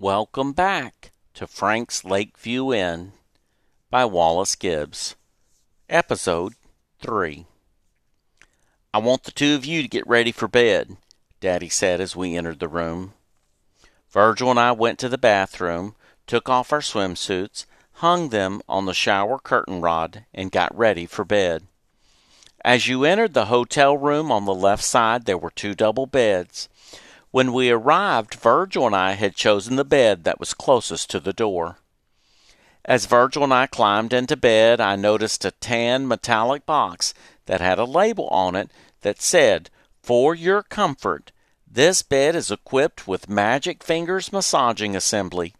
Welcome back to Frank's Lakeview Inn by Wallace Gibbs. Episode 3. I want the two of you to get ready for bed, Daddy said as we entered the room. Virgil and I went to the bathroom, took off our swimsuits, hung them on the shower curtain rod, and got ready for bed. As you entered the hotel room on the left side, there were two double beds. When we arrived, Virgil and I had chosen the bed that was closest to the door. As Virgil and I climbed into bed, I noticed a tan metallic box that had a label on it that said, For your comfort, this bed is equipped with Magic Fingers Massaging Assembly.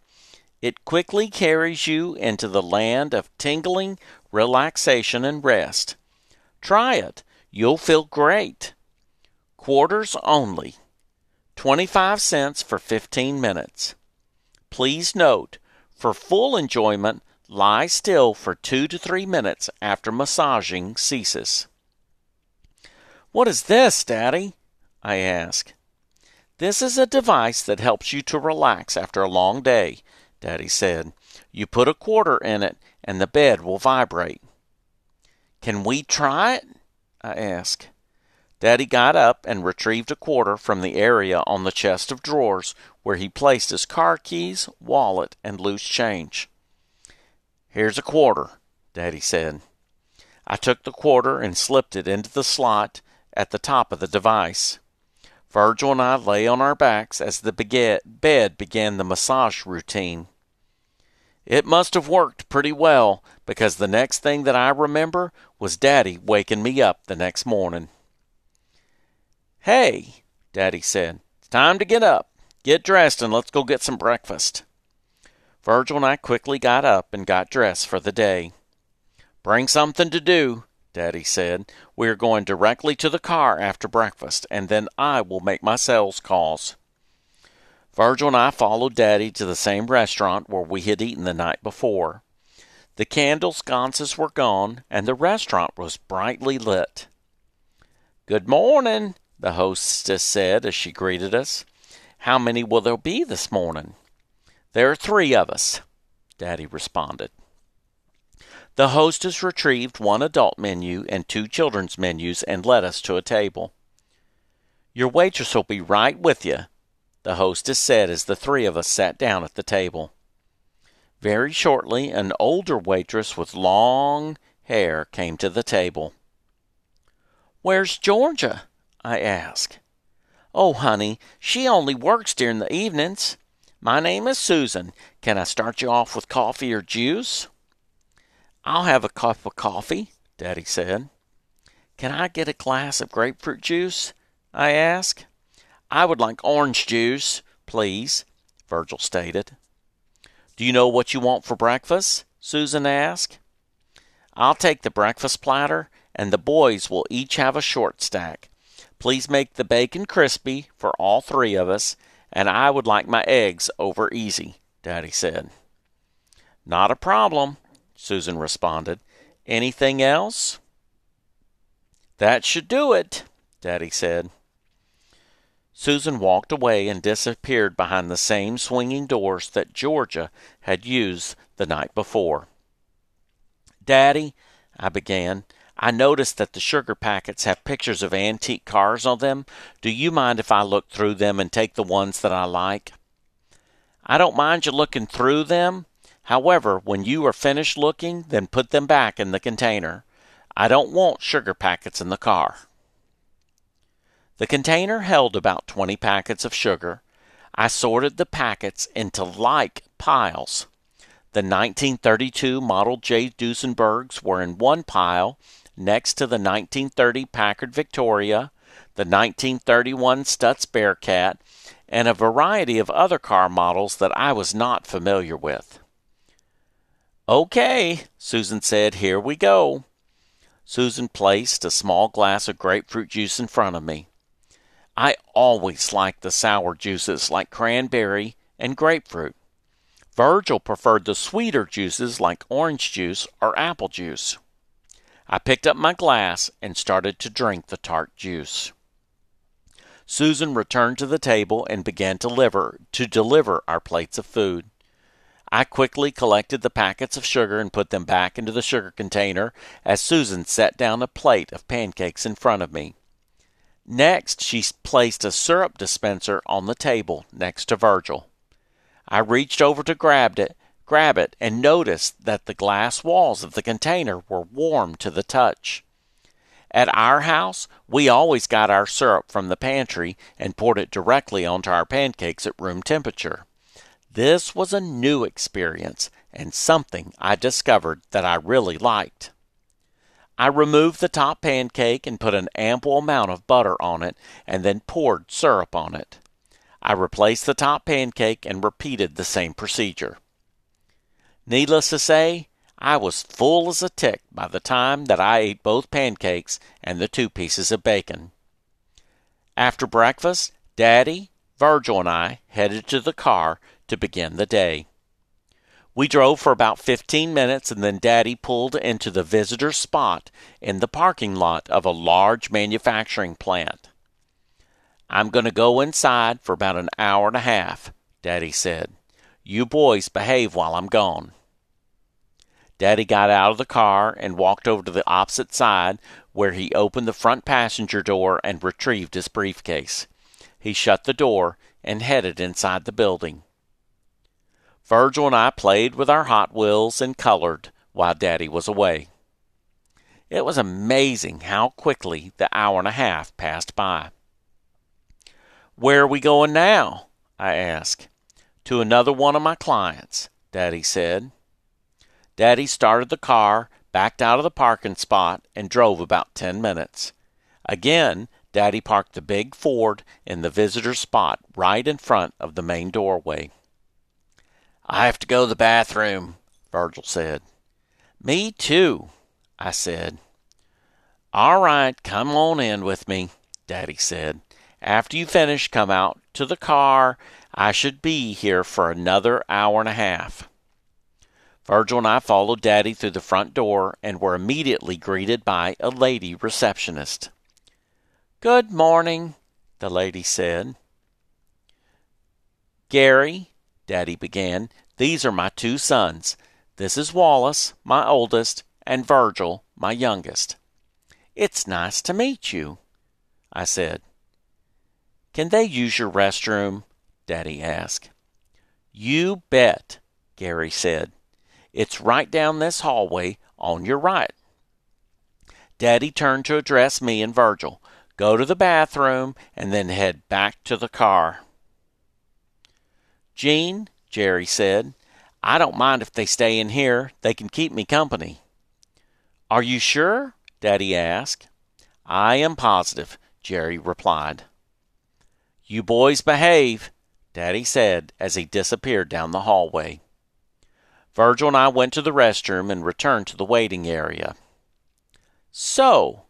It quickly carries you into the land of tingling, relaxation, and rest. Try it. You'll feel great. Quarters only. 25 cents for 15 minutes. Please note, for full enjoyment, lie still for 2 to 3 minutes after massaging ceases. What is this, Daddy? I ask. This is a device that helps you to relax after a long day, Daddy said. You put a quarter in it and the bed will vibrate. Can we try it? I ask. Daddy got up and retrieved a quarter from the area on the chest of drawers where he placed his car keys, wallet, and loose change. Here's a quarter, Daddy said. I took the quarter and slipped it into the slot at the top of the device. Virgil and I lay on our backs as the bed began the massage routine. It must have worked pretty well because the next thing that I remember was Daddy waking me up the next morning. Hey, Daddy said, it's time to get up. Get dressed and let's go get some breakfast. Virgil and I quickly got up and got dressed for the day. Bring something to do, Daddy said. We are going directly to the car after breakfast, and then I will make my sales calls. Virgil and I followed Daddy to the same restaurant where we had eaten the night before. The candle sconces were gone, and the restaurant was brightly lit. Good morning, the hostess said as she greeted us. How many will there be this morning? There are three of us, Daddy responded. The hostess retrieved one adult menu and two children's menus and led us to a table. Your waitress will be right with you, the hostess said as the three of us sat down at the table. Very shortly, an older waitress with long hair came to the table. Where's Georgia? I asked. Oh, honey, she only works during the evenings. My name is Susan. Can I start you off with coffee or juice? I'll have a cup of coffee, Daddy said. Can I get a glass of grapefruit juice? I asked. I would like orange juice, please, Virgil stated. Do you know what you want for breakfast? Susan asked. I'll take the breakfast platter, and the boys will each have a short stack. Please make the bacon crispy for all three of us, and I would like my eggs over easy, Daddy said. Not a problem, Susan responded. Anything else? That should do it, Daddy said. Susan walked away and disappeared behind the same swinging doors that Georgia had used the night before. Daddy, I began, I noticed that the sugar packets have pictures of antique cars on them. Do you mind if I look through them and take the ones that I like? I don't mind you looking through them. However, when you are finished looking, then put them back in the container. I don't want sugar packets in the car. The container held about 20 packets of sugar. I sorted the packets into like piles. The 1932 Model J Duesenbergs were in one pile, next to the 1930 Packard Victoria, the 1931 Stutz Bearcat, and a variety of other car models that I was not familiar with. Okay, Susan said, here we go. Susan placed a small glass of grapefruit juice in front of me. I always liked the sour juices like cranberry and grapefruit. Virgil preferred the sweeter juices like orange juice or apple juice. I picked up my glass and started to drink the tart juice. Susan returned to the table and began to deliver, to deliver our plates of food. I quickly collected the packets of sugar and put them back into the sugar container as Susan set down a plate of pancakes in front of me. Next, she placed a syrup dispenser on the table next to Virgil. I reached over to grab it, grab it, and noticed that the glass walls of the container were warm to the touch. At our house, we always got our syrup from the pantry and poured it directly onto our pancakes at room temperature. This was a new experience and something I discovered that I really liked. I removed the top pancake and put an ample amount of butter on it and then poured syrup on it. I replaced the top pancake and repeated the same procedure. Needless to say, I was full as a tick by the time that I ate both pancakes and the two pieces of bacon. After breakfast, Daddy, Virgil, and I headed to the car to begin the day. We drove for about 15 minutes and then Daddy pulled into the visitor spot in the parking lot of a large manufacturing plant. I'm going to go inside for about an hour and a half, Daddy said. You boys behave while I'm gone. Daddy got out of the car and walked over to the opposite side where he opened the front passenger door and retrieved his briefcase. He shut the door and headed inside the building. Virgil and I played with our Hot Wheels and colored while Daddy was away. It was amazing how quickly the hour and a half passed by. Where are we going now? I asked. To another one of my clients, Daddy said. Daddy started the car, backed out of the parking spot, and drove about ten minutes. Again, Daddy parked the big Ford in the visitor's spot right in front of the main doorway. I have to go to the bathroom, Virgil said. Me too, I said. All right, come on in with me, Daddy said. After you finish, come out to the car. I should be here for another hour and a half. Virgil and I followed Daddy through the front door and were immediately greeted by a lady receptionist. Good morning, the lady said. Gerry, Daddy began, these are my two sons. This is Wallace, my oldest, and Virgil, my youngest. It's nice to meet you, I said. Can they use your restroom? Daddy asked. You bet, Gerry said. It's right down this hallway on your right. Daddy turned to address me and Virgil. Go to the bathroom and then head back to the car. Gene, Gerry said, I don't mind if they stay in here. They can keep me company. Are you sure? Daddy asked. I am positive, Gerry replied. You boys behave, Daddy said as he disappeared down the hallway. Virgil and I went to the restroom and returned to the waiting area. So,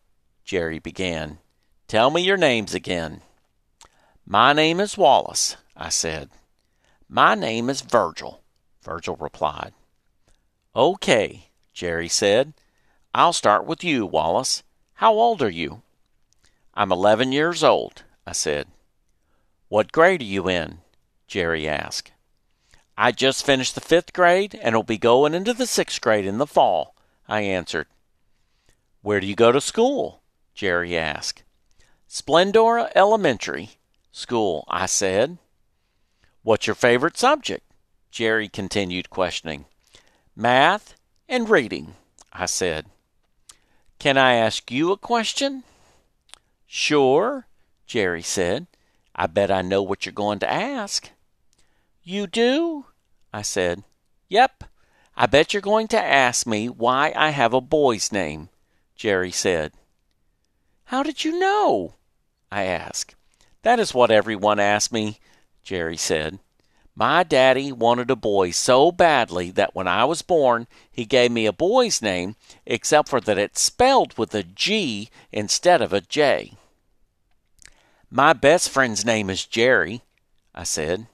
Gerry began, tell me your names again. My name is Wallace, I said. My name is Virgil, Virgil replied. Okay, Gerry said. I'll start with you, Wallace. How old are you? I'm eleven years old, I said. What grade are you in? Gerry asked. I just finished the fifth grade and will be going into the sixth grade in the fall, I answered. Where do you go to school? Gerry asked. Splendora Elementary School, I said. What's your favorite subject? Gerry continued questioning. Math and reading, I said. Can I ask you a question? Sure, Gerry said. I bet I know what you're going to ask. You do? I said. Yep. I bet you're going to ask me why I have a boy's name, Gerry said. How did you know? I asked. That is what everyone asked me, Gerry said. My daddy wanted a boy so badly that when I was born, he gave me a boy's name, except for that it's spelled with a G instead of a J. My best friend's name is Jerry, I said.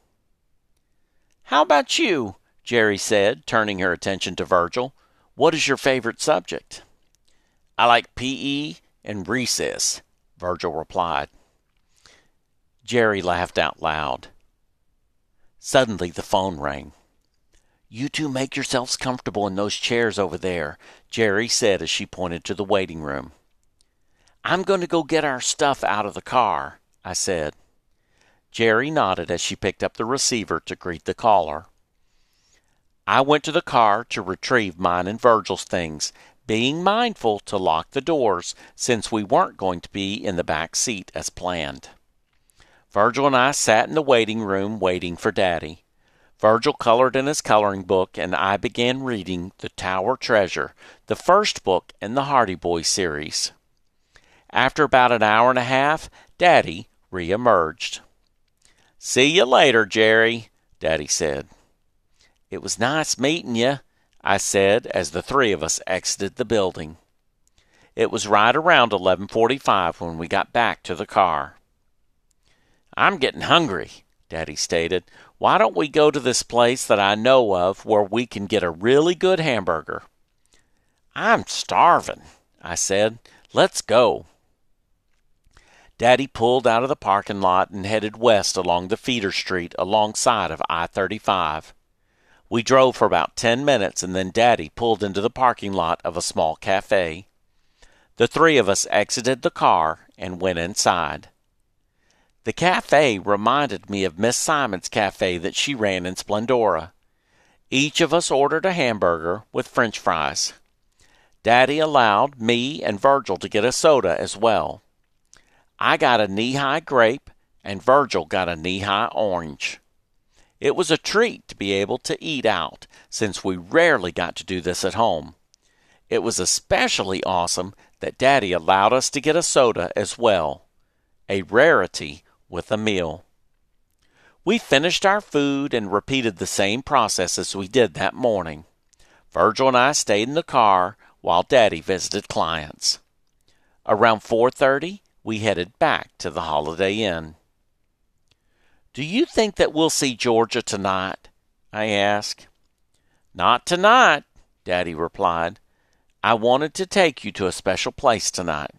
How about you? Gerry said, turning her attention to Virgil. What is your favorite subject? I like PE and recess, Virgil replied. Gerry laughed out loud. Suddenly the phone rang. You two make yourselves comfortable in those chairs over there, Gerry said as she pointed to the waiting room. I'm going to go get our stuff out of the car, I said. Gerry nodded as she picked up the receiver to greet the caller. I went to the car to retrieve mine and Virgil's things, being mindful to lock the doors since we weren't going to be in the back seat as planned. Virgil and I sat in the waiting room waiting for Daddy. Virgil colored in his coloring book, and I began reading The Tower Treasure, the first book in the Hardy Boys series. After about an hour and a half, Daddy reemerged. See you later, Gerry, Daddy said. It was nice meeting you, I said as the three of us exited the building. It was right around 11:45 when we got back to the car. I'm getting hungry, Daddy stated. Why don't we go to this place that I know of where we can get a really good hamburger? I'm starving, I said. Let's go. Daddy pulled out of the parking lot and headed west along the feeder street alongside of I 35. We drove for about 10 minutes and then Daddy pulled into the parking lot of a small cafe. The three of us exited the car and went inside. The cafe reminded me of Miss Simon's cafe that she ran in Splendora. Each of us ordered a hamburger with french fries. Daddy allowed me and Virgil to get a soda as well. I got a Nehi grape, and Virgil got a Nehi orange. It was a treat to be able to eat out, since we rarely got to do this at home. It was especially awesome that Daddy allowed us to get a soda as well, a rarity with a meal. We finished our food and repeated the same process as we did that morning. Virgil and I stayed in the car while Daddy visited clients. Around 4:30, we headed back to the Holiday Inn. Do you think that we'll see Georgia tonight? I asked. Not tonight, Daddy replied. I wanted to take you to a special place tonight.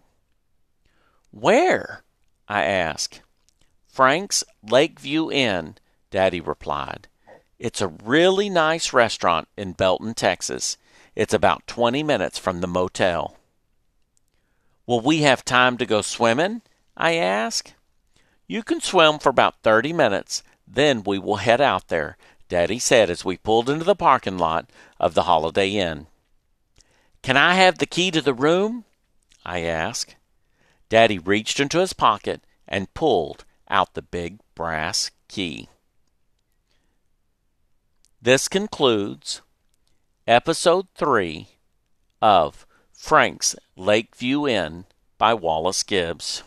Where? I asked. Frank's Lakeview Inn, Daddy replied. It's a really nice restaurant in Belton, Texas. It's about 20 minutes from the motel. Will we have time to go swimming? I asked. You can swim for about 30 minutes, then we will head out there, Daddy said as we pulled into the parking lot of the Holiday Inn. Can I have the key to the room? I asked. Daddy reached into his pocket and pulled out the big brass key. This concludes episode 3 of Frank's Lakeview Inn by Wallace Gibbs.